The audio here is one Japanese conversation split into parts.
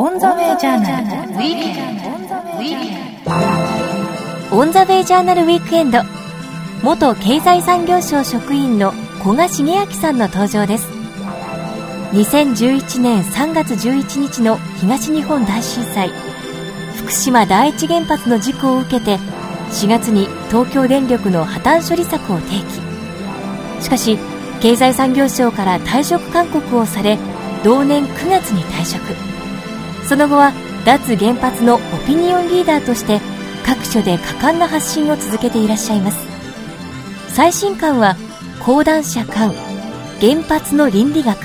オンザウェイジャーナルウィークエンド。元経済産業省職員の古賀茂明さんの登場です。2011年3月11日の東日本大震災、福島第一原発の事故を受けて、4月に東京電力の破綻処理策を提起。しかし、経済産業省から退職勧告をされ、同年9月に退職。その後は脱原発のオピニオンリーダーとして各所で果敢な発信を続けていらっしゃいます。最新刊は講談社刊原発の倫理学。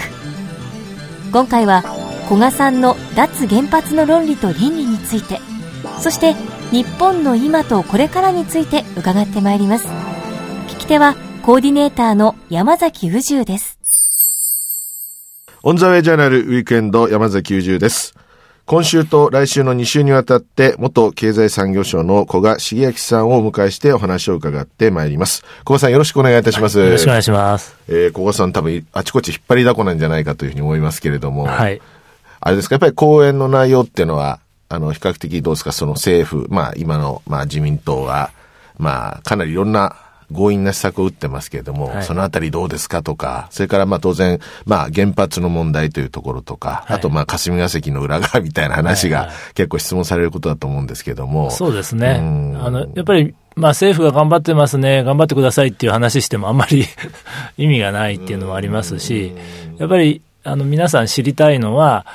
今回は古賀さんの脱原発の論理と倫理についてそして日本の今とこれからについて伺ってまいります。聞き手はコーディネーターの山崎宇宙です。オンザウェイジャーナルウィークエンド山崎宇宙です。今週と来週の2週にわたって元経済産業省の古賀茂明さんをお迎えしてお話を伺ってまいります。古賀さんよろしくお願いいたします、よろしくお願いします。えー、古賀さん多分あちこち引っ張りだこなんじゃないかというふうに思いますけれども。はい。あれですか？やっぱり講演の内容っていうのはあの比較的どうですか？その政府まあ今のまあ自民党はまあかなりいろんな強引な施策を打ってますけれども、はい。そのあたりどうですかとか、それからまあ当然、まあ原発の問題というところとか、はい。あとまあ霞が関の裏側みたいな話が結構質問されることだと思うんですけども。そうですね。うん。あのやっぱりまあ政府が頑張ってますね頑張ってくださいっていう話してもあんまり 意味がないっていうのもありますしやっぱりあの皆さん知りたいのは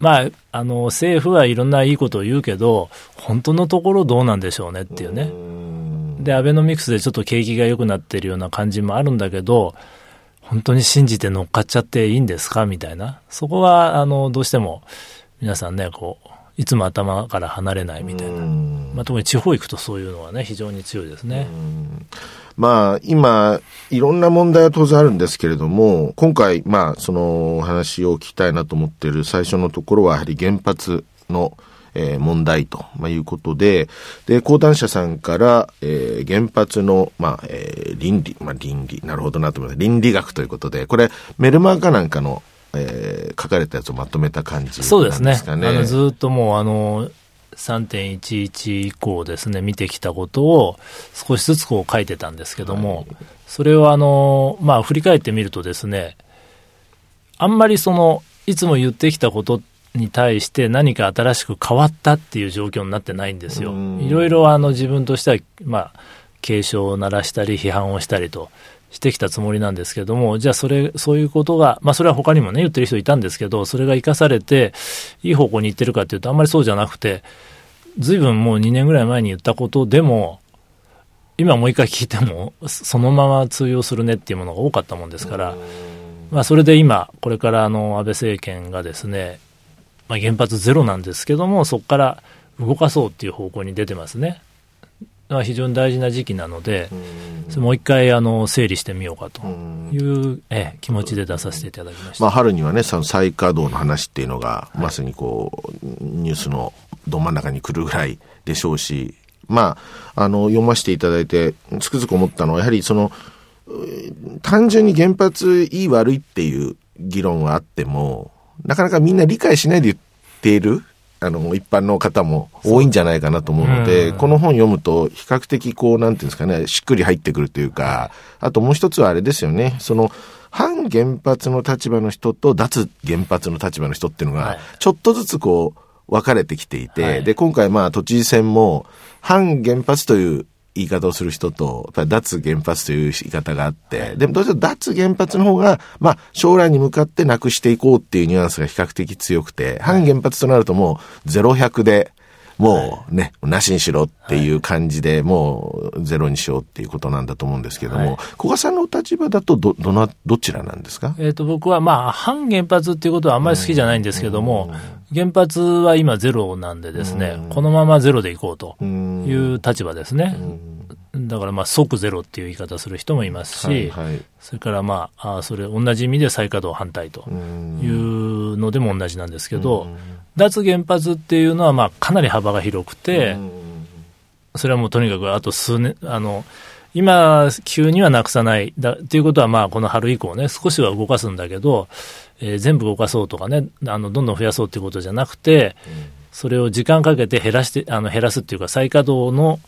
まあ、あの政府はいろんないいことを言うけど本当のところどうなんでしょうねっていうねでアベノミクスでちょっと景気が良くなってるような感じもあるんだけど本当に信じて乗っかっちゃっていいんですか？みたいな。そこはあのどうしても皆さんねこういつも頭から離れないみたいな、まあ、特に地方行くとそういうのはね非常に強いですね。まあ、今、いろんな問題は当然あるんですけれども、今回、まあ、その話を聞きたいなと思っている最初のところは、やはり原発の、えー問題と、まあ、いうことで、で、講談社さんから、えー原発の、まあ、えー倫理、まあ、倫理、なるほどなと思います。倫理学ということで、これ、メルマーかなんかの、えー書かれたやつをまとめた感じですかね。そうですねあのずっともうあの3.11以降ですね見てきたことを少しずつこう書いてたんですけども、それをあの、まあ、振り返ってみるとですねあんまりそのいつも言ってきたことに対して何か新しく変わったっていう状況になってないんですよ。うんいろいろあの自分としては、まあ、警鐘を鳴らしたり批判をしたりとしてきたつもりなんですけども、じゃあそれ、そういうことが、まあそれは他にもね、言ってる人いたんですけど、それが生かされて、いい方向に行ってるかっていうと、あんまりそうじゃなくて、ずいぶんもう2年ぐらい前に言ったことでも、今もう一回聞いても、そのまま通用するねっていうものが多かったもんですから、まあそれで今、これからあの安倍政権がですね、まあ原発ゼロなんですけども、そこから動かそうっていう方向に出てますね。まあ非常に大事な時期なので、それもう一回あの整理してみようかという、ええ気持ちで出させていただきました。まあ、春にはね、その再稼働の話っていうのが、まさにこう、ニュースのど真ん中に来るぐらいでしょうし、まあ、あの、読ませていただいて、つくづく思ったのは、やはりその、う単純に原発いい悪いっていう議論はあっても、なかなかみんな理解しないで言っている、あの、一般の方も多いんじゃないかなと思うので、うん。この本読むと、比較的こう、なんていうんですかね、しっくり入ってくるというか、あともう一つはあれですよね、その、反原発の立場の人と脱原発の立場の人っていうのがはい、ちょっとずつこう、分かれてきていて、はい。で、今回まあ、都知事選も、反原発という言い方をする人と、脱原発という言い方があって、でもどうしても脱原発の方が、まあ、将来に向かってなくしていこうっていうニュアンスが比較的強くて、反原発となるともう、ゼロ百で、もうね、なしにしろっていう感じで、もうゼロにしようっていうことなんだと思うんですけども、はい。古賀さんのお立場だとど、どな、どちらなんですか？えっ、と、僕はまあ、反原発っていうことはあんまり好きじゃないんですけども、原発は今ゼロなんでですね、このままゼロでいこうという立場ですね。だからまあ、即ゼロっていう言い方する人もいますし、はいはい。それからまあ、あーそれ同じ意味で再稼働反対というのでも同じなんですけど、脱原発っていうのはまあ、かなり幅が広くて、それはもうとにかくあと数年、あの、今、急にはなくさない。だっていうことは、まあ、この春以降ね、少しは動かすんだけど、えー全部動かそうとかね、あの、どんどん増やそうっていうことじゃなくて、それを時間かけて減らして、あの、減らすっていうか、再稼働の、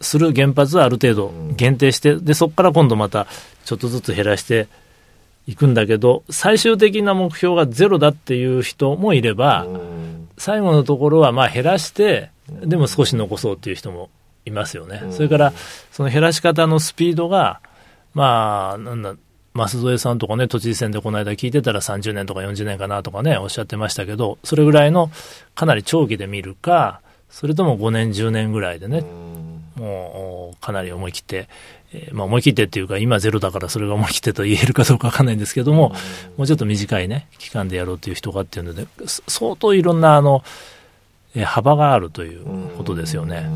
する原発はある程度限定して、で、そこから今度また、ちょっとずつ減らしていくんだけど、最終的な目標がゼロだっていう人もいれば、最後のところはまあ減らして、でも少し残そうっていう人もいますよね。それから、その減らし方のスピードが、まあ、なんだ、舛添さんとかね、都知事選でこの間聞いてたら30年とか40年かなとかね、おっしゃってましたけど、それぐらいのかなり長期で見るか、それとも5年、10年ぐらいでね、もうかなり思い切って、えーまあ、思い切ってっていうか、今ゼロだからそれが思い切ってと言えるかどうかわかんないんですけども、もうちょっと短いね、期間でやろうという人がっていうので、そ相当いろんなあの、えー幅があるということですよね。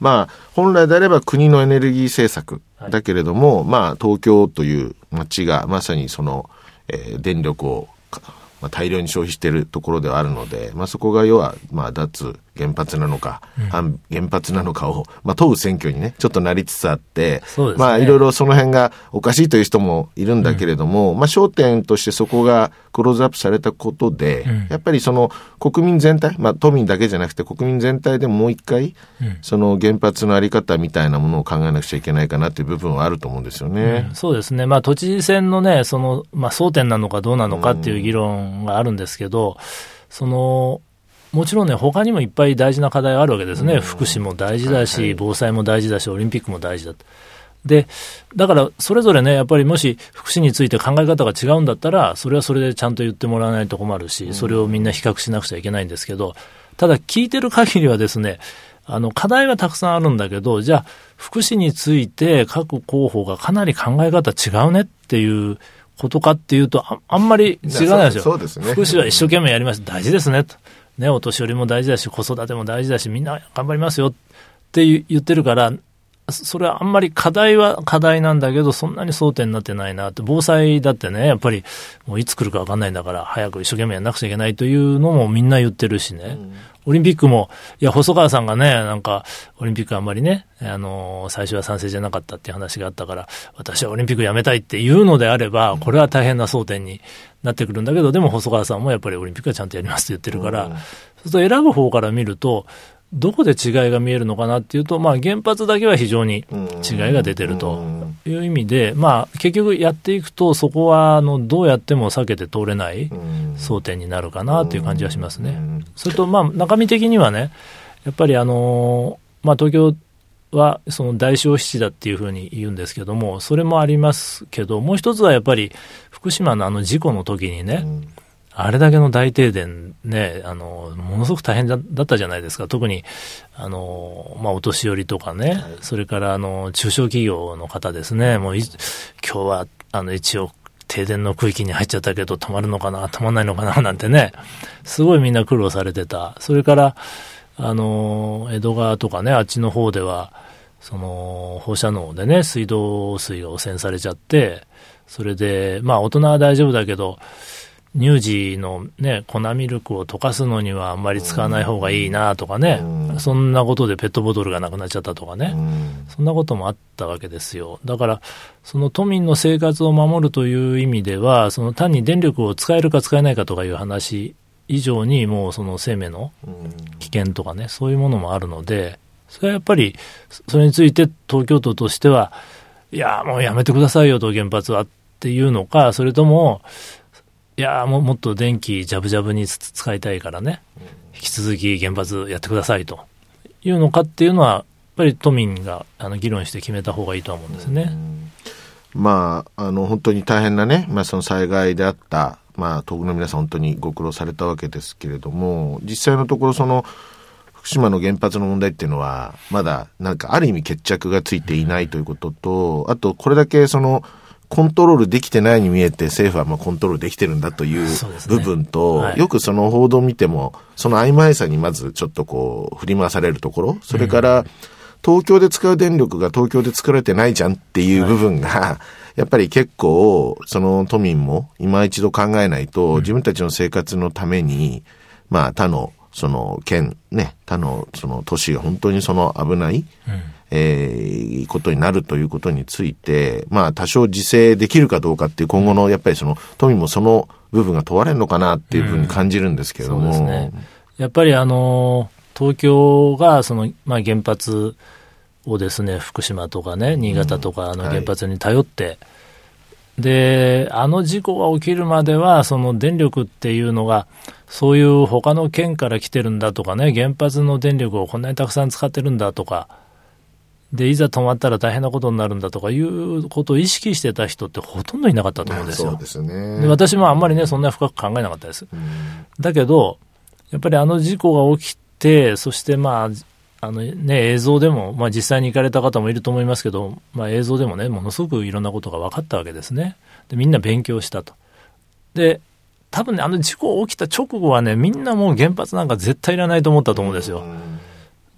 まあ、本来であれば国のエネルギー政策はいだけれども、まあ、東京という街がまさにその、えー電力をか、まあ、大量に消費しているところではあるので、まあ、そこが要は、まあ、脱原発なのか、反原発なのかを、まあ、問う選挙にね、ちょっとなりつつあって、ね。まあ、いろいろその辺がおかしいという人もいるんだけれども、まあ、焦点としてそこがクローズアップされたことで、うん。やっぱりその国民全体、まあ、都民だけじゃなくて国民全体でもう一回、うん。その原発のあり方みたいなものを考えなくちゃいけないかなっていう部分はあると思うんですよね。うん。そうですね、まあ、都知事選のね、そのまあ、争点なのかどうなのかっていう議論があるんですけど、そのもちろんね、他にもいっぱい大事な課題があるわけですね、福祉も大事だし、はいはい。防災も大事だし、オリンピックも大事だと。で、だからそれぞれね、やっぱりもし福祉について考え方が違うんだったら、それはそれでちゃんと言ってもらわないと困るし、それをみんな比較しなくちゃいけないんですけど、ただ聞いてる限りはですね、あの課題はたくさんあるんだけど、じゃあ、福祉について各候補がかなり考え方違うねっていうことかっていうと、ああんまり違わないですよ。そうそうですね。福祉は一生懸命やります、大事ですね。と、ね、お年寄りも大事だし、子育ても大事だし、みんな頑張りますよって言ってるから、それはあんまり課題は課題なんだけど、そんなに争点になってないなって、防災だってね、やっぱりもういつ来るか分かんないんだから、早く一生懸命やんなくちゃいけないというのもみんな言ってるしね、オリンピックも、いや、細川さんがね、なんか、オリンピックあんまりね、あの最初は賛成じゃなかったっていう話があったから、私はオリンピックやめたいっていうのであれば、これは大変な争点になってくるんだけど、でも細川さんもやっぱりオリンピックはちゃんとやりますって言ってるから、そうすると選ぶ方から見ると、どこで違いが見えるのかなっていうと、まあ、原発だけは非常に違いが出てるという意味で、まあ、結局やっていくと、そこはあのどうやっても避けて通れない争点になるかなという感じはしますね。それと、まあ、中身的にはね、やっぱりあの、まあ、東京はその大消費地だっていうふうに言うんですけども、それもありますけど、もう一つはやっぱり福島のあの事故の時にね、あれだけの大停電ね、あの、ものすごく大変だだったじゃないですか。特に、あの、まあ、お年寄りとかね、それから、あの、中小企業の方ですね、もうい、今日は、あの、一応、停電の区域に入っちゃったけど、止まるのかな、止まんないのかな、なんてね、すごいみんな苦労されてた。それから、あの、江戸川とかね、あっちの方では、その、放射能でね、水道水が汚染されちゃって、それで、まあ、大人は大丈夫だけど、乳児のね、粉ミルクを溶かすのにはあんまり使わない方がいいなとかね、そんなことでペットボトルがなくなっちゃったとかね、そんなこともあったわけですよ。だから、その都民の生活を守るという意味では、その単に電力を使えるか使えないかとかいう話以上に、もうその生命の危険とかね、そういうものもあるので、それはやっぱり、それについて東京都としては、いや、もうやめてくださいよと原発はっていうのか、それとも、いやももっと電気ジャブジャブに使いたいからね、引き続き原発やってくださいと。いうのかっていうのは、やっぱり都民があの議論して決めた方がいいと思うんですね。まあ、あの、本当に大変なね、まあ、その災害であった、まあ、東北の皆さん本当にご苦労されたわけですけれども、実際のところその、福島の原発の問題っていうのは、まだ、なんか、ある意味決着がついていないということと、あと、これだけその、コントロールできてないに見えて政府はまあコントロールできてるんだという部分と、はい。よくその報道を見ても、その曖昧さにまずちょっとこう、振り回されるところ、それから、東京で使う電力が東京で作られてないじゃんっていう部分が、やっぱり結構、その都民も今一度考えないと、自分たちの生活のために、まあ他のその県、ね、他のその都市が本当にその危ない、えーことになるということについて、まあ多少自制できるかどうかっていう今後のやっぱりその富もその部分が問われるのかなっていうふうに感じるんですけれども。そうですね。やっぱりあの、東京がその、まあ原発をですね、福島とかね、新潟とかあの原発に頼って、で、あの事故が起きるまでは、その電力っていうのが、そういう他の県から来てるんだとかね、原発の電力をこんなにたくさん使ってるんだとか、で、いざ止まったら大変なことになるんだとかいうことを意識してた人ってほとんどいなかったと思うんですよ。すね。で私もあんまりね、そんな深く考えなかったです。だけど、やっぱりあの事故が起きて、そしてまあ、あのね、映像でも、まあ実際に行かれた方もいると思いますけど、まあ映像でもね、ものすごくいろんなことが分かったわけですね。で、みんな勉強したと。で、多分ね、あの事故起きた直後はね、みんなもう原発なんか絶対いらないと思ったと思うんですよ。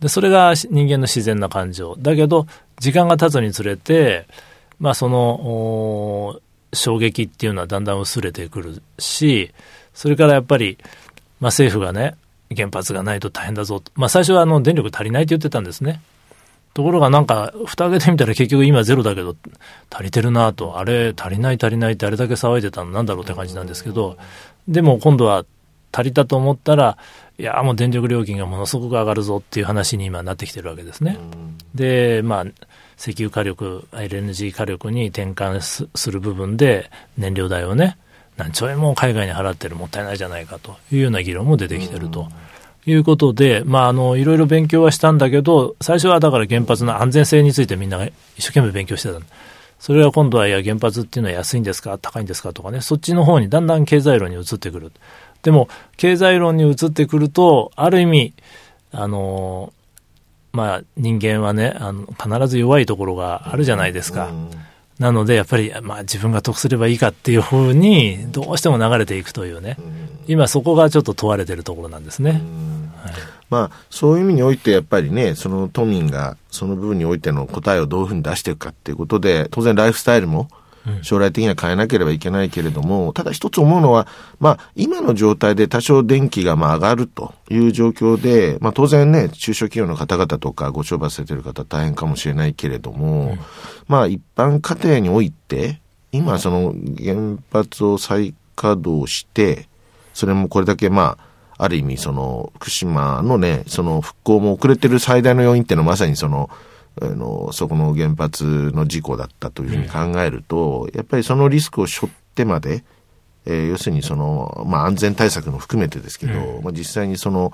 で、それが人間の自然な感情。だけど、時間が経つにつれて、まあその、衝撃っていうのはだんだん薄れてくるし、それからやっぱり、まあ政府がね、原発がないと大変だぞと。まあ最初はあの電力足りないって言ってたんですね。ところがなんか、蓋開けてみたら結局今ゼロだけど、足りてるなと、あれ足りない足りないってあれだけ騒いでたのなんだろうって感じなんですけど、でも今度は足りたと思ったら、いや、もう電力料金がものすごく上がるぞっていう話に今なってきてるわけですね。で、まあ、石油火力、LNG 火力に転換すする部分で燃料代をね、何兆円も海外に払ってるもったいないじゃないかというような議論も出てきてると。いうことで、まあ、あの、いろいろ勉強はしたんだけど、最初はだから原発の安全性についてみんなが一生懸命勉強してた。それが今度は、いや、原発っていうのは安いんですか高いんですかとかね、そっちの方にだんだん経済論に移ってくる。でも、経済論に移ってくると、ある意味、あの、まあ、人間はね、あの、必ず弱いところがあるじゃないですか。なので、やっぱり、まあ、自分が得すればいいかっていう方に、どうしても流れていくというね。今そこがちょっと問われてるところなんですね。まあ、そういう意味において、やっぱりね、その都民が、その部分においての答えをどういうふうに出していくかっていうことで、当然ライフスタイルも、将来的には変えなければいけないけれども、ただ一つ思うのは、まあ、今の状態で多少電気がまあ上がるという状況で、まあ当然ね、中小企業の方々とかご商売されてる方大変かもしれないけれども、まあ一般家庭において、今その原発を再稼働して、それもこれだけまあ、ある意味その福島のね、その復興も遅れてる最大の要因っていうのはまさにその、あの、そこの原発の事故だったというふうに考えると、やっぱりそのリスクを背負ってまで、えー要するにその、まあ安全対策も含めてですけど、まあ実際にその、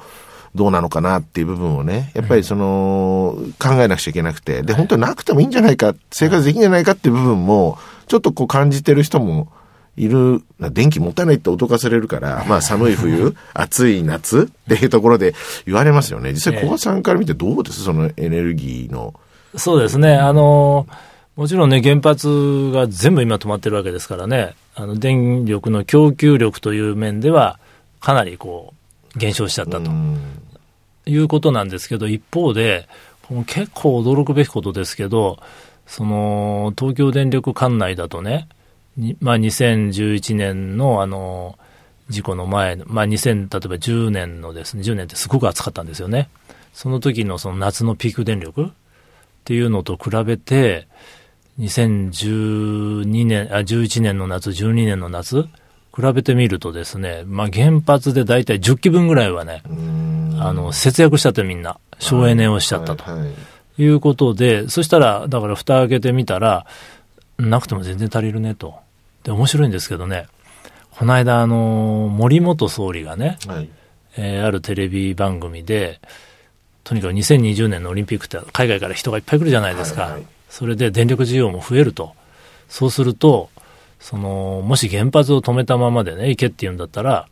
どうなのかなっていう部分をね、やっぱりその、考えなくちゃいけなくて、で、本当になくてもいいんじゃないか、生活できんじゃないかっていう部分も、ちょっとこう感じてる人もいる、電気もったいないって脅かされるから、まあ寒い冬、暑い夏っていうところで言われますよね。実際小川さんから見てどうです？そのエネルギーの。そうですね。あの、もちろんね、原発が全部今止まってるわけですからね、あの、電力の供給力という面では、かなりこう、減少しちゃったとうんいうことなんですけど、一方で、結構驚くべきことですけど、その、東京電力管内だとね、にまあ、2011年のあの、事故の前の、まあ、2000、例えば10年のですね、10年ってすごく暑かったんですよね。その時のその夏のピーク電力っていうのと比べて、2012年、あ、11年の夏、12年の夏、比べてみるとですね、まあ、原発で大体10基分ぐらいはね、あの、節約しちゃってみんな、省エネをしちゃったと。いうことで、そしたら、だから蓋開けてみたら、なくても全然足りるねと。で、面白いんですけどね、この間、あの、森元総理がね、はい。えーあるテレビ番組で、とにかく2020年のオリンピックって海外から人がいっぱい来るじゃないですか。はいはいそれで電力需要も増えると。そうすると、その、もし原発を止めたままでね、行けって言うんだったら、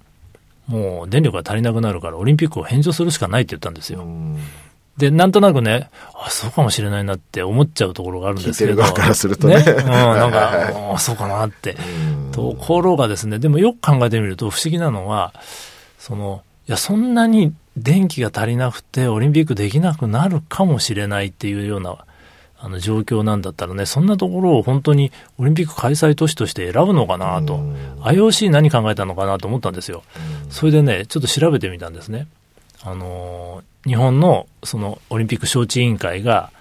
もう電力が足りなくなるからオリンピックを返上するしかないって言ったんですよ。うんで、なんとなくね、あ、そうかもしれないなって思っちゃうところがあるんですけど。からするとねうん、なんか、あそうかなって。ところがですね、でもよく考えてみると不思議なのは、その、いや、そんなに電気が足りなくてオリンピックできなくなるかもしれないっていうような、あの状況なんだったらね、そんなところを本当にオリンピック開催都市として選ぶのかなと、IOC 何考えたのかなと思ったんですよ。それでね、ちょっと調べてみたんですね。あの日本のそのオリンピック招致委員会が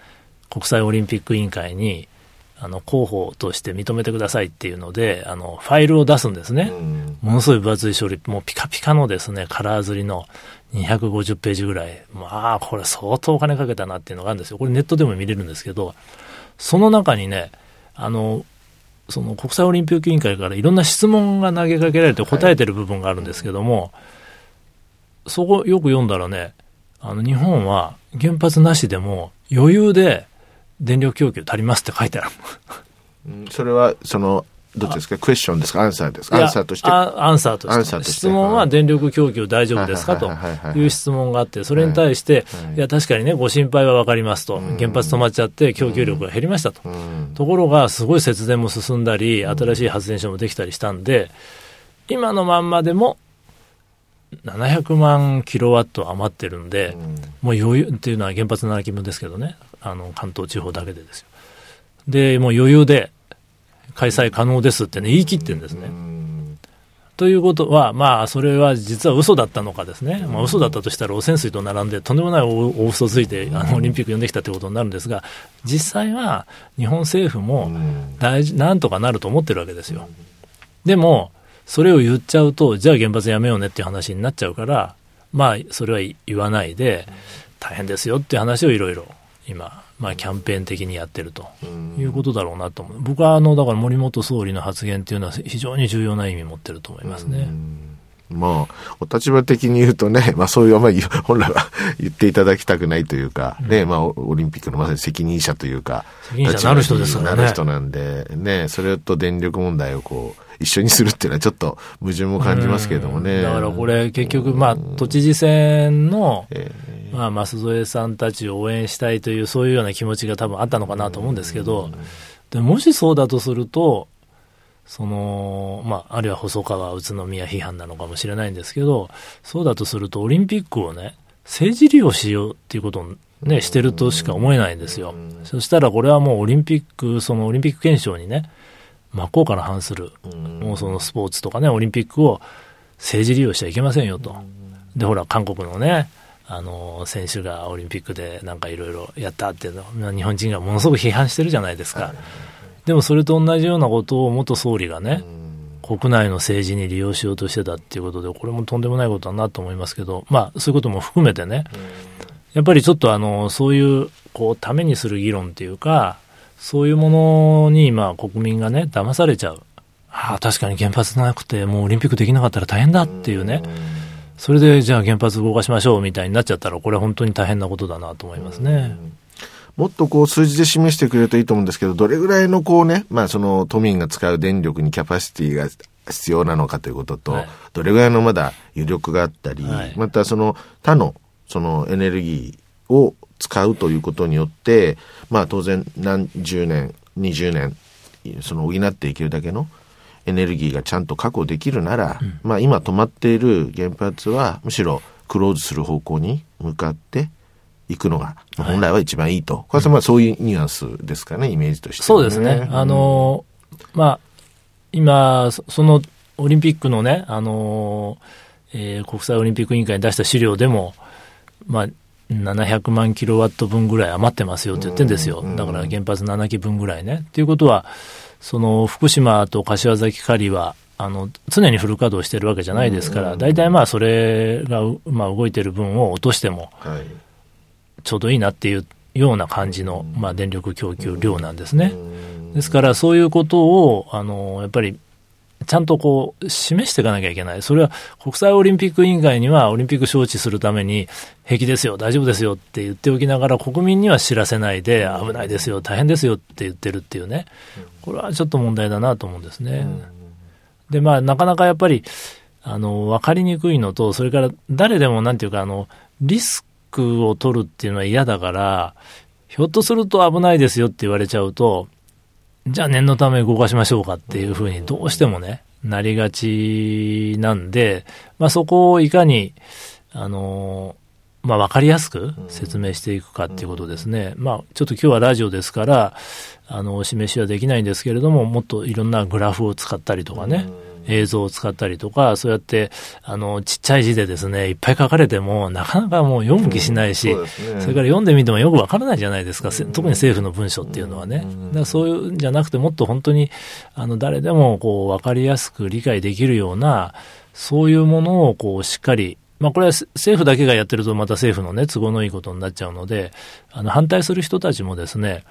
国際オリンピック委員会にあの候補として認めてくださいっていうのであのファイルを出すんですね、ものすごい分厚い書類もうピカピカのですねカラー刷りの250ページぐらい。まあこれ相当お金かけたなっていうのがあるんですよ。これネットでも見れるんですけどその中にねあのその国際オリンピック委員会からいろんな質問が投げかけられて答えてる部分があるんですけども、はい、そこよく読んだらねあの日本は原発なしでも余裕で電力供給足りますって書いてある。それは、その、どっちですか？クエスチョンですか？アンサーですか？アンサーとして。アンサーとして。質問は電力供給大丈夫ですか？という質問があって、それに対して、い。や、確かにね、ご心配は分かりますと。原発止まっちゃって供給力が減りましたと。ところが、すごい節電も進んだり、新しい発電所もできたりしたんで、今のまんまでも700万キロワット余ってるんで、もう余裕っていうのは原発7基分ですけどね、あの関東地方だけでですよ。で、もう余裕で開催可能ですってね、言い切ってるんですね。ということは、まあ、それは実は嘘だったのかですね、まあ、嘘だったとしたら汚染水と並んで、とんでもない大嘘ついてあのオリンピック呼んできたということになるんですが、実際は日本政府も大事なんとかなると思ってるわけですよ。でも、それを言っちゃうと、じゃあ原発やめようねっていう話になっちゃうから、まあ、それは言わないで、大変ですよっていう話をいろいろ今、まあ、キャンペーン的にやってると。いうことだろうなと思う、僕はあのだから森元総理の発言っていうのは、非常に重要な意味を持ってると思いますね。まあ、お立場的に言うとね、まあそういう、まあ、本来は 言っていただきたくないというか、うん、ね、まあオリンピックのまさに責任者というか、責任者なる人ですからね。なる人なんで、ね、それと電力問題をこう、一緒にするっていうのはちょっと矛盾も感じますけれどもね。だからこれ結局、まあ、都知事選の、まあ、舛添さんたちを応援したいという、そういうような気持ちが多分あったのかなと思うんですけど、でもしそうだとすると、その、まあ、あるいは細川、宇都宮批判なのかもしれないんですけど、そうだとすると、オリンピックをね、政治利用しようっていうことをね、してるとしか思えないんですよ。そしたらこれはもうオリンピック、そのオリンピック憲章にね、真っ向から反する、もうそのスポーツとかね、オリンピックを政治利用しちゃいけませんよと。で、ほら、韓国のね、あの、選手がオリンピックでなんかいろいろやったっていうの日本人がものすごく批判してるじゃないですか。でもそれと同じようなことを元総理がね、国内の政治に利用しようとしてたっていうことで、これもとんでもないことだなと思いますけど、まあ、そういうことも含めてね、やっぱりちょっとあの、そういう、こう、ためにする議論っていうか、そういうものに今、国民がね、騙されちゃう。ああ、確かに原発なくて、もうオリンピックできなかったら大変だっていうね。それで、じゃあ原発動かしましょうみたいになっちゃったら、これは本当に大変なことだなと思いますね。もっとこう数字で示してくれるといいと思うんですけど、どれぐらいのこうね、まあその都民が使う電力にキャパシティが必要なのかということと、はい、どれぐらいのまだ余力があったり、はい、またその他のそのエネルギーを使うということによって、まあ当然何十年、20年、その補っていけるだけのエネルギーがちゃんと確保できるなら、うん、まあ今止まっている原発はむしろクローズする方向に向かっていくのが本来は一番いいと。はい、これはまあそういうニュアンスですかね、イメージとして、ね、そうですね。あの、まあ、今、そのオリンピックのね、あの、えー、国際オリンピック委員会に出した資料でも、まあ、700万キロワット分ぐらい余ってますよって言ってるんですよ。だから原発7基分ぐらいね。っていうことは、その福島と柏崎刈は、あの、常にフル稼働してるわけじゃないですから、大体まあそれが、まあ動いてる分を落としても、ちょうどいいなっていうような感じの、まあ電力供給量なんですね。ですからそういうことを、あの、やっぱりちゃんとこう、示していかなきゃいけない。それは国際オリンピック委員会にはオリンピック招致するために、平気ですよ、大丈夫ですよって言っておきながら、国民には知らせないで、危ないですよ、大変ですよって言ってるっていうね。これはちょっと問題だなと思うんですね。で、まあ、なかなかやっぱり、あの、わかりにくいのと、それから誰でもなんていうか、あの、リスクを取るっていうのは嫌だから、ひょっとすると危ないですよって言われちゃうと、じゃあ念のため動かしましょうかっていうふうにどうしてもね、なりがちなんで、まあそこをいかに、あの、まあ分かりやすく説明していくかっていうことですね。まあちょっと今日はラジオですから、あの、お示しはできないんですけれども、もっといろんなグラフを使ったりとかね、映像を使ったりとか、そうやって、あの、ちっちゃい字でですね、いっぱい書かれても、なかなかもう読む気しないし、うんそね、それから読んでみてもよくわからないじゃないですか、特に政府の文書っていうのはね。だからそういうんじゃなくて、もっと本当に、あの、誰でもこう、わかりやすく理解できるような、そういうものをこう、しっかりまあ、これは政府だけがやってるとまた政府のね、都合のいいことになっちゃうので、あの、反対する人たちもですね、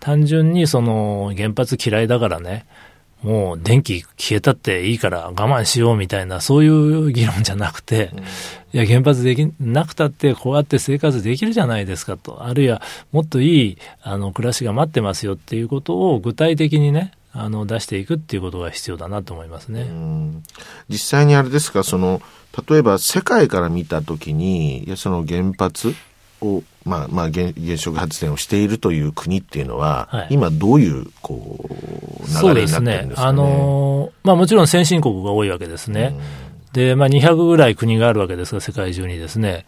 単純にその原発嫌いだからね、もう電気消えたっていいから我慢しようみたいな、そういう議論じゃなくて、うん、いや、原発できなくたってこうやって生活できるじゃないですかと、あるいはもっといいあの暮らしが待ってますよっていうことを具体的にね、あの出していくっていうことが必要だなと思いますね。実際にあれですか、その、例えば世界から見たときに、いやその原発をまあ、まあ原、原子力発電をしているという国っていうのは、はい、今どういう、こう、流れになってるんですかね？ねあのー、まあもちろん先進国が多いわけですね。で、まあ200ぐらい国があるわけですが、世界中にですね。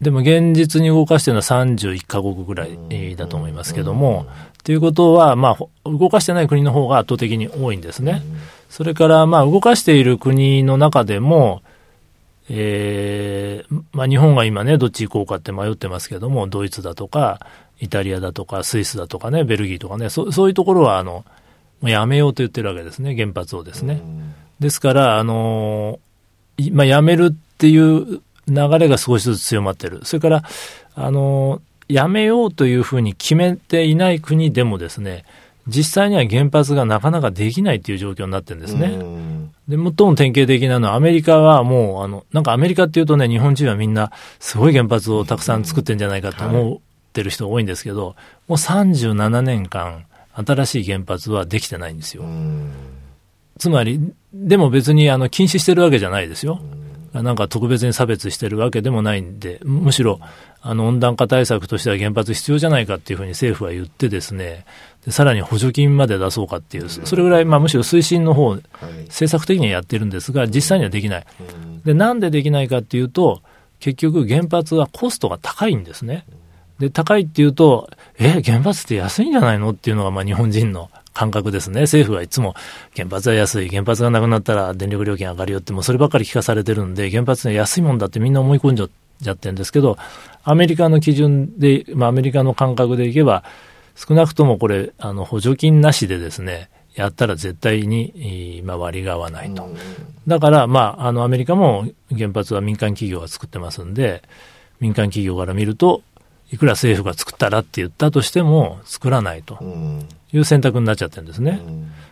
でも現実に動かしているのは31カ国ぐらいだと思いますけども、ということは、まあ、動かしてない国の方が圧倒的に多いんですね。それから、まあ、動かしている国の中でも、えー、まあ、日本が今ね、どっち行こうかって迷ってますけども、ドイツだとか、イタリアだとか、スイスだとかね、ベルギーとかね、そそういうところは、あの、やめようと言ってるわけですね、原発をですね。ですから、あのまあ、やめるっていう流れが少しずつ強まってる。それから、あのやめようというふうに決めていない国でもですね、実際には原発がなかなかできないっていう状況になってるんですね。で、最も典型的なのは、アメリカはもう、あの、なんかアメリカっていうとね、日本人はみんな、すごい原発をたくさん作ってんじゃないかと思ってる人多いんですけど、もう37年間、新しい原発はできてないんですよ。つまり、でも別に、あの、禁止してるわけじゃないですよ。なんか特別に差別してるわけでもないんで、むしろ、あの、温暖化対策としては原発必要じゃないかっていうふうに政府は言ってですね、でさらに補助金まで出そうかっていう、それぐらい、まあむしろ推進の方、政策的にはやってるんですが、実際にはできない。で、なんでできないかっていうと、結局原発はコストが高いんですね。で、高いっていうと、え、原発って安いんじゃないのっていうのが、まあ日本人の感覚ですね。政府はいつも原発は安い、原発がなくなったら電力料金上がるよって、もうそればっかり聞かされてるんで、原発は安いもんだってみんな思い込んじゃってるんですけど、アメリカの基準で、まあアメリカの感覚でいけば、少なくともこれ、あの、補助金なしでですね、やったら絶対に、まあ、割が合わないと。だから、まあ、あの、アメリカも原発は民間企業が作ってますんで、民間企業から見ると、いくら政府が作ったらって言ったとしても、作らないという選択になっちゃってるんですね。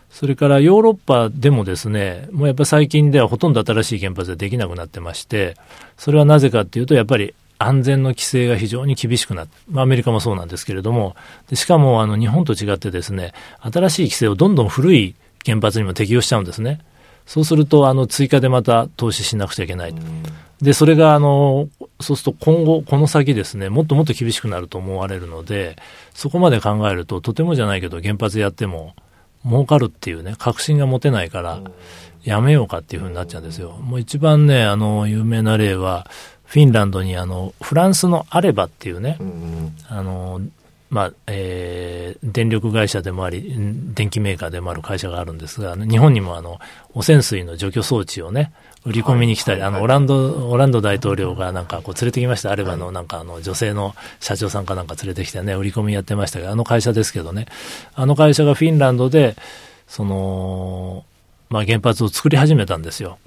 それからヨーロッパでもですね、もうやっぱり最近ではほとんど新しい原発でできなくなってまして、それはなぜかっていうと、やっぱり安全の規制が非常に厳しくなって、まあ、アメリカもそうなんですけれども、でしかもあの日本と違ってですね、新しい規制をどんどん古い原発にも適用しちゃうんですね。そうすると、あの、追加でまた投資しなくちゃいけない。で、それが、あの、そうすると今後、この先ですね、もっともっと厳しくなると思われるので、そこまで考えると、とてもじゃないけど、原発やっても、儲かるっていうね、確信が持てないから、やめようかっていうふうになっちゃうんですよ。もう一番ね、あの、有名な例は、フィンランドにあの、フランスのアレバっていうね、あの、まあ、えー、電力会社でもあり、電気メーカーでもある会社があるんですが、日本にもあの、汚染水の除去装置をね、売り込みに来たり、あの、オランド、オランド大統領がなんかこう連れてきました。アレバのなんかあの、女性の社長さんかなんか連れてきてね、売り込みやってましたけど、あの会社ですけどね、あの会社がフィンランドで、その、まあ、原発を作り始めたんですよ。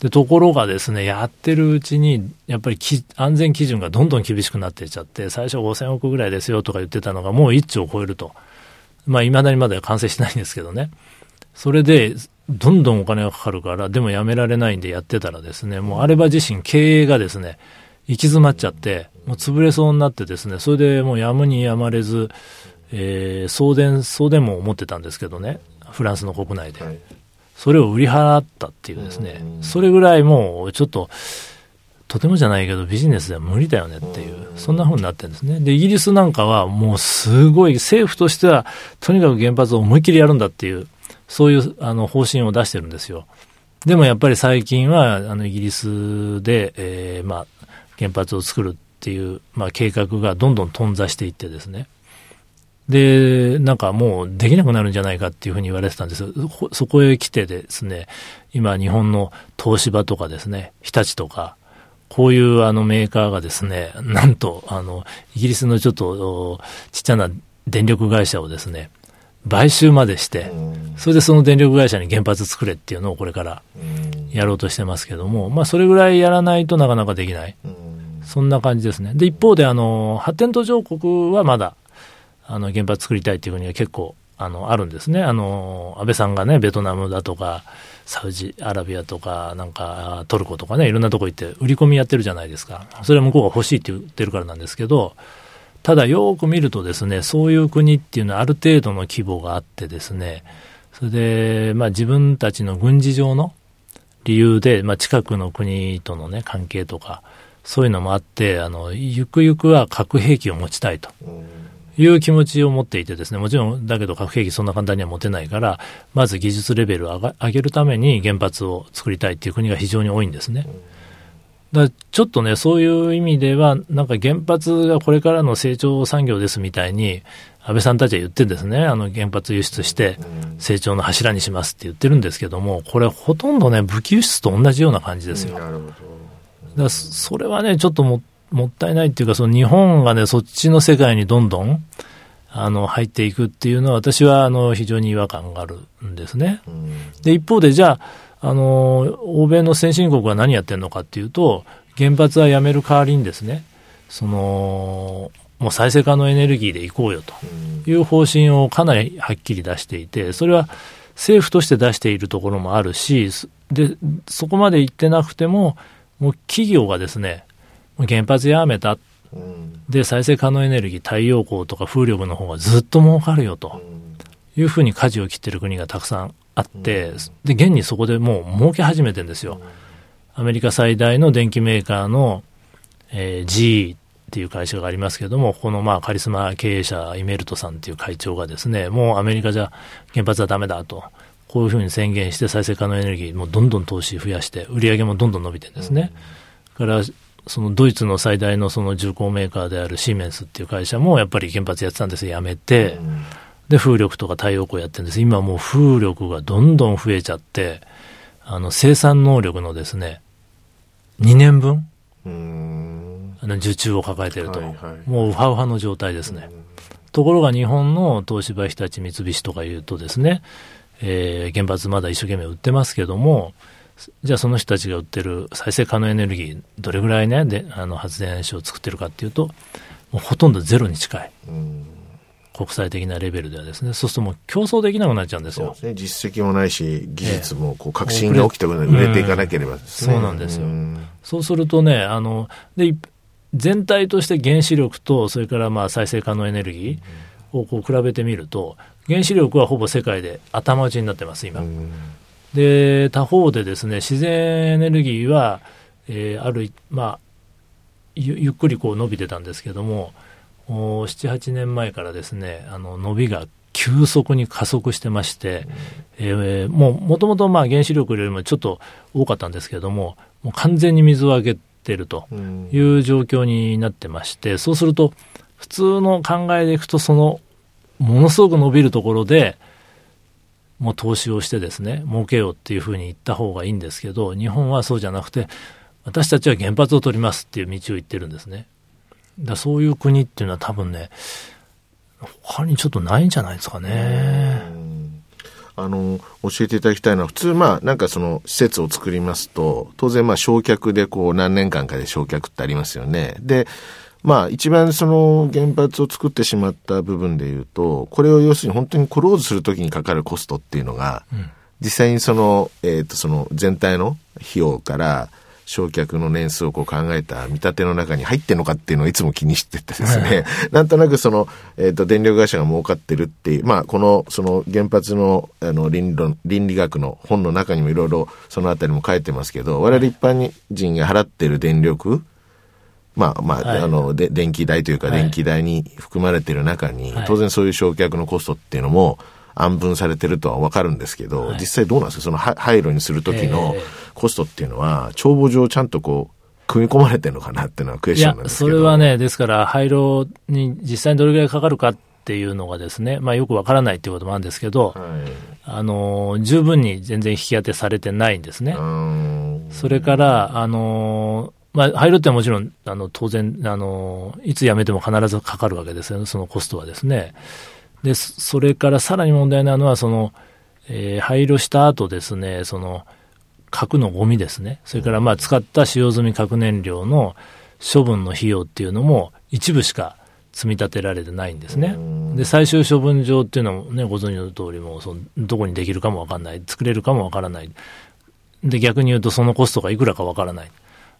で、ところがですね、やってるうちに、やっぱりき安全基準がどんどん厳しくなっていっちゃって、最初5000億ぐらいですよとか言ってたのが、もう1兆を超えると。まあ、未だにまだ完成しないんですけどね。それで、どんどんお金がかかるから、でもやめられないんでやってたらですね、もうアレバ自身経営がですね、行き詰まっちゃって、もう潰れそうになってですね、それでもうやむにやまれず、えー、送電、送電網を持ってたんですけどね、フランスの国内で。はいそれを売り払ったっていうですね、それぐらいもうちょっと、とてもじゃないけどビジネスでは無理だよねっていう、そんな風になってるんですね。で、イギリスなんかはもうすごい、政府としてはとにかく原発を思いっきりやるんだっていう、そういうあの方針を出してるんですよ。でもやっぱり最近は、あの、イギリスで、えー、まあ、原発を作るっていう、まあ、計画がどんどん頓挫していってですね。で、なんかもうできなくなるんじゃないかっていうふうに言われてたんですそこへ来てですね、今日本の東芝とかですね、日立とか、こういうあのメーカーがですね、なんと、あの、イギリスのちょっとちっちゃな電力会社をですね、買収までして、それでその電力会社に原発作れっていうのをこれからやろうとしてますけども、まあそれぐらいやらないとなかなかできない。そんな感じですね。で、一方で、あの、発展途上国はまだ、あの、原発作りたいっていうふうには結構、あの、あるんですね。あの、安倍さんがね、ベトナムだとか、サウジアラビアとか、なんかトルコとかね、いろんなとこ行って売り込みやってるじゃないですか。それは向こうが欲しいって言ってるからなんですけど、ただよく見るとですね、そういう国っていうのはある程度の規模があってですね、それで、まあ自分たちの軍事上の理由で、まあ近くの国とのね、関係とか、そういうのもあって、あの、ゆくゆくは核兵器を持ちたいと。いう気持ちを持っていてですね、もちろんだけど核兵器そんな簡単には持てないから、まず技術レベルを上げるために原発を作りたいっていう国が非常に多いんですね。だちょっとね、そういう意味では、なんか原発がこれからの成長産業ですみたいに、安倍さんたちは言ってですね、あの原発輸出して成長の柱にしますって言ってるんですけども、これほとんどね、武器輸出と同じような感じですよ。だそれはね、ちょっとももったいないっていうか、その日本がね、そっちの世界にどんどん、あの、入っていくっていうのは、私は、あの、非常に違和感があるんですね。で、一方で、じゃあ、あの、欧米の先進国は何やってるのかっていうと、原発はやめる代わりにですね、その、もう再生可能エネルギーでいこうよという方針をかなりはっきり出していて、それは政府として出しているところもあるし、で、そこまで行ってなくても、もう企業がですね、原発やめた、で、再生可能エネルギー、太陽光とか風力の方がずっと儲かるよと。いうふうに舵を切ってる国がたくさんあって、で、現にそこでもう儲け始めてるんですよ。アメリカ最大の電機メーカーの、えー、GE っていう会社がありますけれども、このまあカリスマ経営者、イメルトさんっていう会長がですね、もうアメリカじゃ原発はダメだと。こういうふうに宣言して再生可能エネルギーもどんどん投資増やして、売り上げもどんどん伸びてるんですね。うん、から、そのドイツの最大のその重工メーカーであるシーメンスっていう会社もやっぱり原発やってたんですよ、やめて。うん、で、風力とか太陽光やってるんです。今もう風力がどんどん増えちゃって、あの、生産能力のですね、2年分？あの受注を抱えてると、はいはい、もうウハウハの状態ですね。ところが日本の東芝、日立、三菱とかいうとですね、えー、原発まだ一生懸命売ってますけども、じゃあその人たちが売ってる再生可能エネルギー、どれぐらいね、であの発電所を作ってるかっていうと、もうほとんどゼロに近い。国際的なレベルではですね、そうするともう競争できなくなっちゃうんですよ。ね、実績もないし、技術もこう革新が起きて売れていかなければ、ね。うん、そうなんですよ。そうするとね、あの、で、全体として原子力と、それからまあ再生可能エネルギーをこう比べてみると、原子力はほぼ世界で頭打ちになってます、今。で、他方でですね、自然エネルギーは、えー、ある、まあ、ゆゆっくりこう伸びてたんですけども、7、8年前からですね、あの伸びが急速に加速してまして、うん、えー、もう、もともとまあ原子力よりもちょっと多かったんですけども、もう完全に水をあげてるという状況になってまして、そうすると、普通の考えでいくと、そのものすごく伸びるところで、もう投資をしてですね、儲けようっていうふうに言った方がいいんですけど、日本はそうじゃなくて、私たちは原発を取りますっていう道を言ってるんですね。だそういう国っていうのは多分ね、他にちょっとないんじゃないですかね。あの、教えていただきたいのは、普通、まあ、なんかその施設を作りますと、当然、まあ、焼却でこう、何年間かで焼却ってありますよね。で、まあ、一番その原発を作ってしまった部分で言うと、これを要するに本当にクローズするときにかかるコストっていうのが、うん、実際にその、えっ、ー、と、その全体の費用から、焼却の年数をこう考えた見立ての中に入ってんのかっていうのをいつも気にしててですね、はい、なんとなくその、えっ、ー、と、電力会社が儲かってるっていう、まあ、この、その原発の、あの、倫理倫理学の本の中にもいろいろそのあたりも書いてますけど、我々一般人が払ってる電力、まあまあ、はい、あの、で、電気代というか、電気代に含まれている中に、はい、当然そういう焼却のコストっていうのも、暗分されてるとはわかるんですけど、はい、実際どうなんですか？その廃炉にする時のコストっていうのは、帳簿上ちゃんとこう、組み込まれてるのかなっていうのはクエスチョンなんですけど。いや、それはね、ですから、廃炉に実際にどれぐらいかかるかっっていうのがですね、まあよくわからないっていうこともあるんですけど、はい。あの、十分に全然引き当てされてないんですね。うん。それから、あの、まあ、廃炉ってもちろん、あの、当然、あの、いつ辞めても必ずかかるわけですよね、そのコストはですね。で、それからさらに問題なのは、その、えー廃炉した後ですね、その、核のゴミですね。それから、まあ、使った使用済み核燃料の処分の費用っていうのも一部しか積み立てられてないんですね。で、最終処分場っていうのもね、ご存知の通りもその、どこにできるかもわかんない。作れるかもわからない。で、逆に言うとそのコストがいくらかわからない。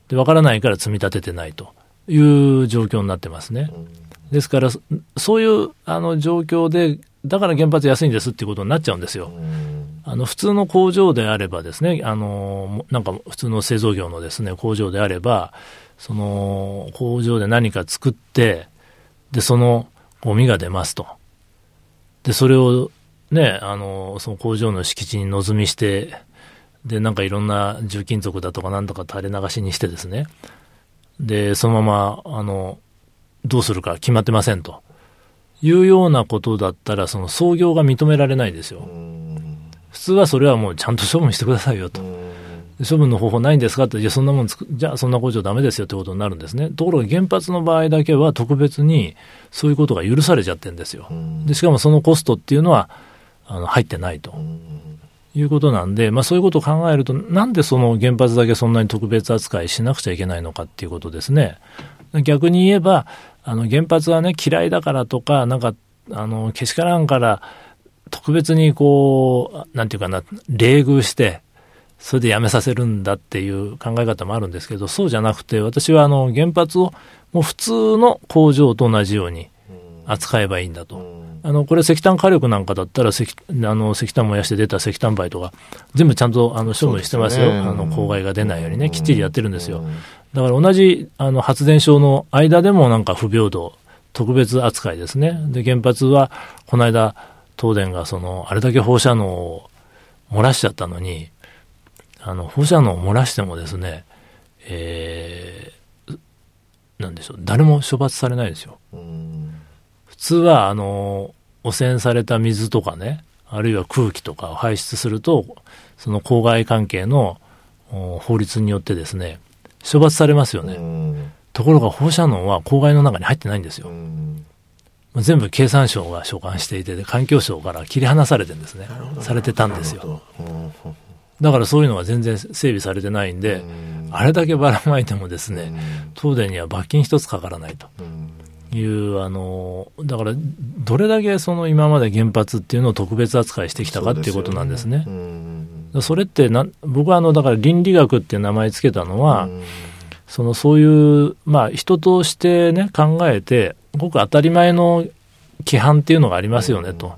で、わからないから積み立ててないという状況になってますね。ですから、そそういうあの状況で、だから原発安いんですっていうことになっちゃうんですよ。あの普通の工場であればですね、あのなんか普通の製造業のですね工場であれば、その工場で何か作って、でそのゴミが出ますと。で、それをね、あのその工場の敷地に望みして、で、なんかいろんな重金属だとかなんとか垂れ流しにしてですね、で、そのまま、あの、どうするか決まってませんと。いうようなことだったら、その創業が認められないですよ。普通はそれはもうちゃんと処分してくださいよと。で処分の方法ないんですかって、じゃあそんなもんつく、じゃあそんな工場ダメですよってことになるんですね。ところが原発の場合だけは特別にそういうことが許されちゃってるんですよ。で、しかもそのコストっていうのは、あの、入ってないと。いうことなんで、まあそういうことを考えると、なんでその原発だけそんなに特別扱いしなくちゃいけないのかっていうことですね。逆に言えば、あの原発はね、嫌いだからとか、なんか、あの、けしからんから、特別にこう、なんていうかな、冷遇して、それでやめさせるんだっていう考え方もあるんですけど、そうじゃなくて、私はあの原発をもう普通の工場と同じように扱えばいいんだと。あの、これ石炭火力なんかだったら石、あの、石炭燃やして出た石炭灰とか、全部ちゃんとあの処分してますよ。すねあの、公害が出ないようにね、きっちりやってるんですよ。だから同じ、あの、発電所の間でもなんか不平等、特別扱いですね。で、原発は、この間、東電がその、あれだけ放射能を漏らしちゃったのに、あの、放射能を漏らしてもですね、えー、なんでしょう、誰も処罰されないですよ。普通は、あの、汚染された水とかね、あるいは空気とかを排出すると、その公害関係のお法律によってですね、処罰されますよね。ところが放射能は公害の中に入ってないんですよ。全部経産省が所管していて、で環境省から切り離されてるんですね。されてたんですよ。だからそういうのが全然整備されてないんで、あれだけばらまいてもですね、東電には罰金一つかからないと。いう、あの、だから、どれだけその今まで原発っていうのを特別扱いしてきたかっていうことなんですね。それってな、僕はあの、だから倫理学っていう名前つけたのは、そのそういう、まあ人としてね、考えて、ごく当たり前の規範っていうのがありますよねと。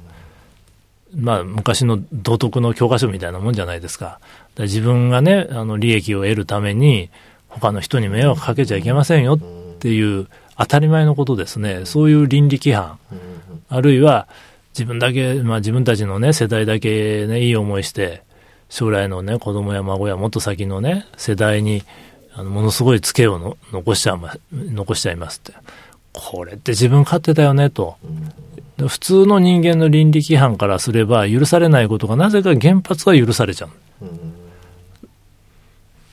まあ昔の道徳の教科書みたいなもんじゃないですか。だから自分がね、あの利益を得るために、他の人に迷惑かけちゃいけませんよっていう当たり前のことですね。そういう倫理規範。あるいは自分だけ、まあ自分たちのね、世代だけね、いい思いして、将来のね、子供や孫やもっと先のね、世代に、あの、ものすごいツケをの残しちゃいます、残しちゃいますって。これって自分勝手だよね、と。普通の人間の倫理規範からすれば許されないことがなぜか原発は許されちゃう。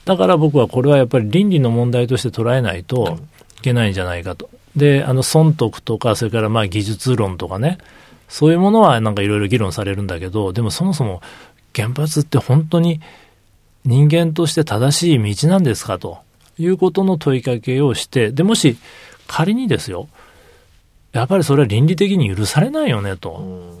だから僕はこれはやっぱり倫理の問題として捉えないといけないんじゃないかと。で、あの、損得とか、それからまあ技術論とかね、そういうものはなんかいろいろ議論されるんだけど、でもそもそも原発って本当に人間として正しい道なんですかということの問いかけをして、で、もし仮にですよ、やっぱりそれは倫理的に許されないよねと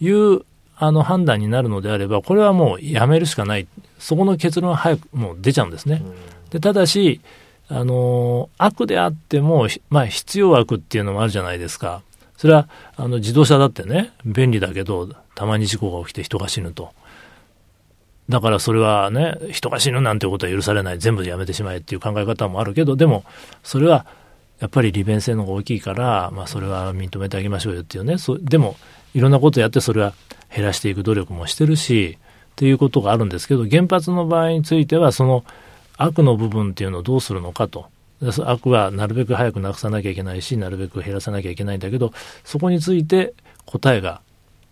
いうあの判断になるのであれば、これはもうやめるしかない。そこの結論は早くもう出ちゃうんですね。で、ただし、あの、悪であっても、まあ必要悪っていうのもあるじゃないですか。それは、あの、自動車だってね、便利だけど、たまに事故が起きて人が死ぬと。だからそれはね、人が死ぬなんてことは許されない。全部やめてしまえっていう考え方もあるけど、でも、それは、やっぱり利便性の方が大きいから、まあそれは認めてあげましょうよっていうね。そでも、いろんなことやってそれは減らしていく努力もしてるし、っていうことがあるんですけど、原発の場合については、その悪の部分っていうのをどうするのかと。そ悪はなるべく早くなくさなきゃいけないし、なるべく減らさなきゃいけないんだけど、そこについて答えが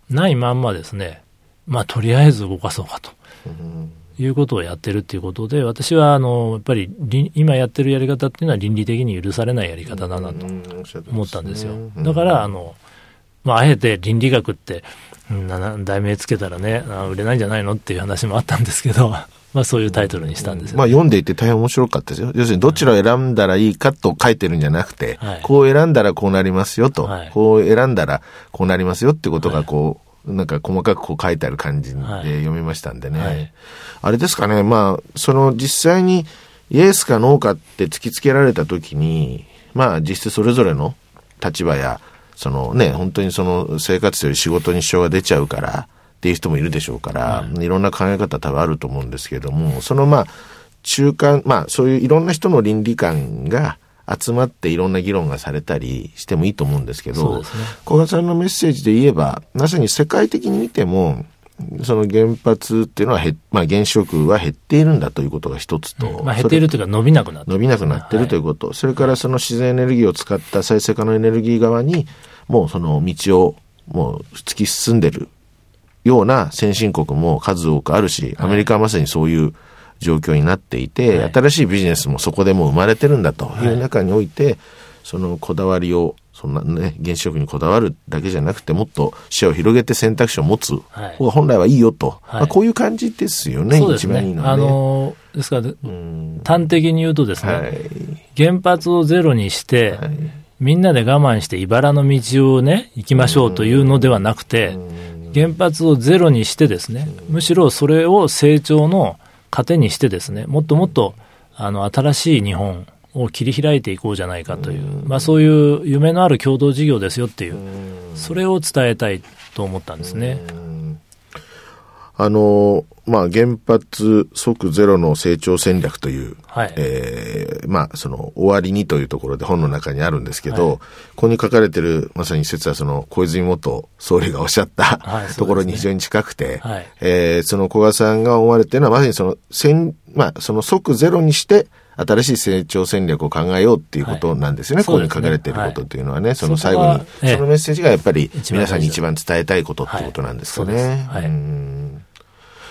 ないまんまですね、まあ、とりあえず動かそうかと。いうことをやってるっていうことで、私はあのやっぱり今やってるやり方っていうのは倫理的に許されないやり方だなと思ったんですよ。だからあの、まあ、あえて倫理学って、うん、題名つけたらね、売れないんじゃないのっていう話もあったんですけど、まあそういうタイトルにしたんですよ、ね、まあ読んでいて大変面白かったですよ。要するにどちらを選んだらいいかと書いてるんじゃなくて、はい、こう選んだらこうなりますよと、はい、こう選んだらこうなりますよってことがこう、はい、なんか細かくこう書いてある感じで読みましたんでね。あれですかね、まあ、その実際にイエスかノーかって突きつけられたときに、まあ実質それぞれの立場や、そのね、本当にその生活より仕事に支障が出ちゃうから、っていう人もいるでしょうから、はい、いろんな考え方多分あると思うんですけれども、そのまあ、中間、まあそういういろんな人の倫理観が集まっていろんな議論がされたりしてもいいと思うんですけど、小、ね、賀さんのメッセージで言えば、まさに世界的に見ても、その原発っていうのはまあ、原子力は減っているんだということが一つと。まあ、減っているというか伸びなくなって伸びなくなっているということ、はい、それからその自然エネルギーを使った再生可能エネルギー側に、もうその道をもう突き進んでるような先進国も数多くあるし、アメリカはまさにそういう状況になっていて、はい、新しいビジネスもそこでもう生まれてるんだという中において、はい、そのこだわりを、そんなね、原子力にこだわるだけじゃなくて、もっと視野を広げて選択肢を持つ方が本来はいいよと。はい、まあ、こういう感じですよね、ね。一番いいのは、ね。あのー、ですから、端的に言うとですね、原発をゼロにして、みんなで我慢して茨の道をね、行きましょうというのではなくて、原発をゼロにしてですね、むしろそれを成長の糧にしてですね、もっともっとあの新しい日本を切り開いていこうじゃないかという、まあ、そういう夢のある共同事業ですよっていう、それを伝えたいと思ったんですね。あの、まあ、原発即ゼロの成長戦略という、はい、えー、まあ、その、終わりにというところで本の中にあるんですけど、はい、ここに書かれてる、まさに説はその、小泉元総理がおっしゃった、はい、ところに非常に近くて、はい、えー、その小賀さんが思われているのは、まさにその、戦、まあ、その即ゼロにして、新しい成長戦略を考えようっていうことなんですよね。はい、ここに書かれていることっていうのはね、はい、その最後に、そのメッセージがやっぱり皆さんに一番伝えたいことってことなんですかね。はい、うん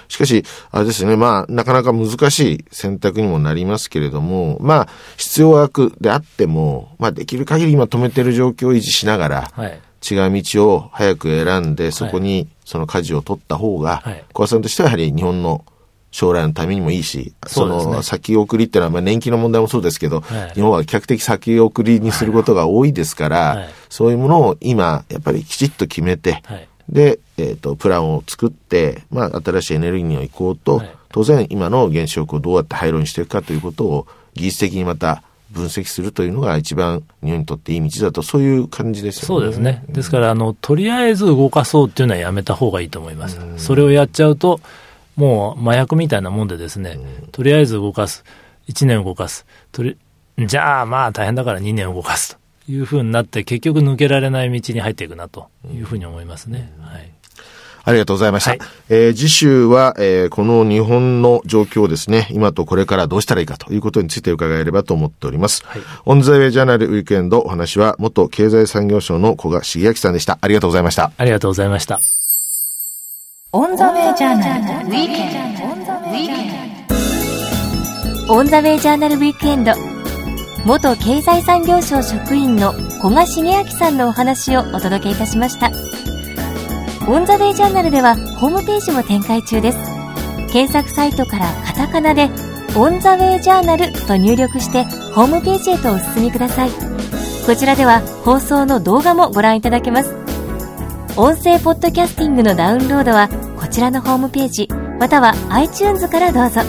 しかし、あれですね、まあ、なかなか難しい選択にもなりますけれども、まあ、必要悪であっても、まあ、できる限り今止めてる状況を維持しながら、はい、違う道を早く選んで、そこにその舵を取った方が、はい、小川さんとしてはやはり日本の将来のためにもいいし、その先送りっていうのは、まあ年金の問題もそうですけど、はい、日本は比較的先送りにすることが多いですから、はい、そういうものを今、やっぱりきちっと決めて、はい、で、えっ、ー、と、プランを作って、まあ、新しいエネルギーに行こうと、はい、当然、今の原子力をどうやって廃炉にしていくかということを、技術的にまた分析するというのが一番日本にとっていい道だと、そういう感じですよね。そうですね。ですから、あの、とりあえず動かそうっていうのはやめた方がいいと思います。それをやっちゃうと、もう麻薬みたいなもんでですね、とりあえず動かす。1年動かす。とり、じゃあまあ大変だから2年動かすと。いうふうになって、結局抜けられない道に入っていくなというふうに思いますね。はい。ありがとうございました。はい、えー、次週は、えー、この日本の状況をですね、今とこれからどうしたらいいかということについて伺えればと思っております。はい、オンザウェイジャーナルウィークエンドお話は元経済産業省の古賀茂明さんでした。ありがとうございました。ありがとうございました。オンザウェイジャーナルウィークエンド。オンザウェイジャーナルウィークエンド。元経済産業省職員の古賀茂明さんのお話をお届けいたしました。オンザウェイジャーナルではホームページも展開中です。検索サイトからカタカナでオンザウェイジャーナルと入力してホームページへとお進みください。こちらでは放送の動画もご覧いただけます。音声ポッドキャスティングのダウンロードはこちらのホームページまたは iTunes からどうぞ。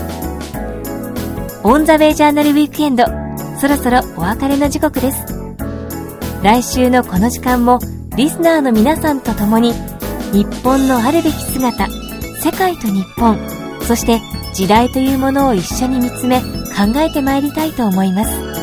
オンザウェイジャーナルウィークエンドそろそろお別れの時刻です。来週のこの時間もリスナーの皆さんと共に日本のあるべき姿世界と日本そして時代というものを一緒に見つめ考えてまいりたいと思います。